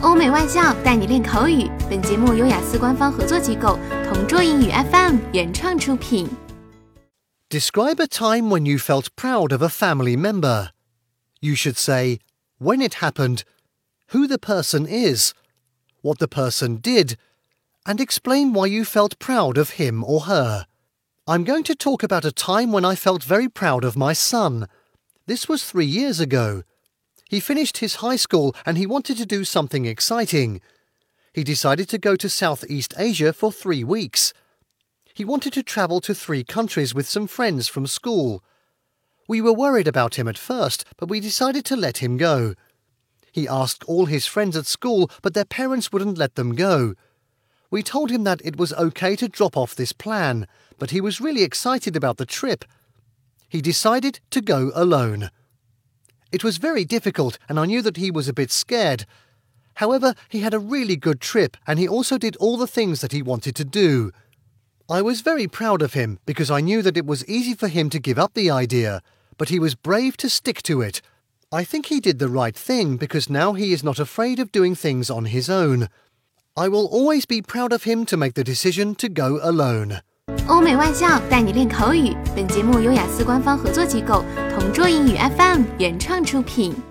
欧美外教带你练口语。本节目由雅思官方合作机构同桌英语 FM 原创出品。 Describe a time when you felt proud of a family member. You should say when it happened, who the person is, what the person did, and explain why you felt proud of him or her. I'm going to talk about a time when I felt very proud of my son. This was three years ago. He finished his high school and he wanted to do something exciting. He decided to go to Southeast Asia for three weeks. He wanted to travel to three countries with some friends from school. We were worried about him at first, but we decided to let him go. He asked all his friends at school, but their parents wouldn't let them go. We told him that it was okay to drop off this plan, but he was really excited about the trip. He decided to go alone. It was very difficult, and I knew that he was a bit scared. However, he had a really good trip, and he also did all the things that he wanted to do. I was very proud of him because I knew that it was easy for him to give up the idea, but he was brave to stick to it. I think he did the right thing because now he is not afraid of doing things on his own. I will always be proud of him to make the decision to go alone. 欧美外教带你练口语。本节目由雅思官方合作机构同桌英语 FM 原创出品。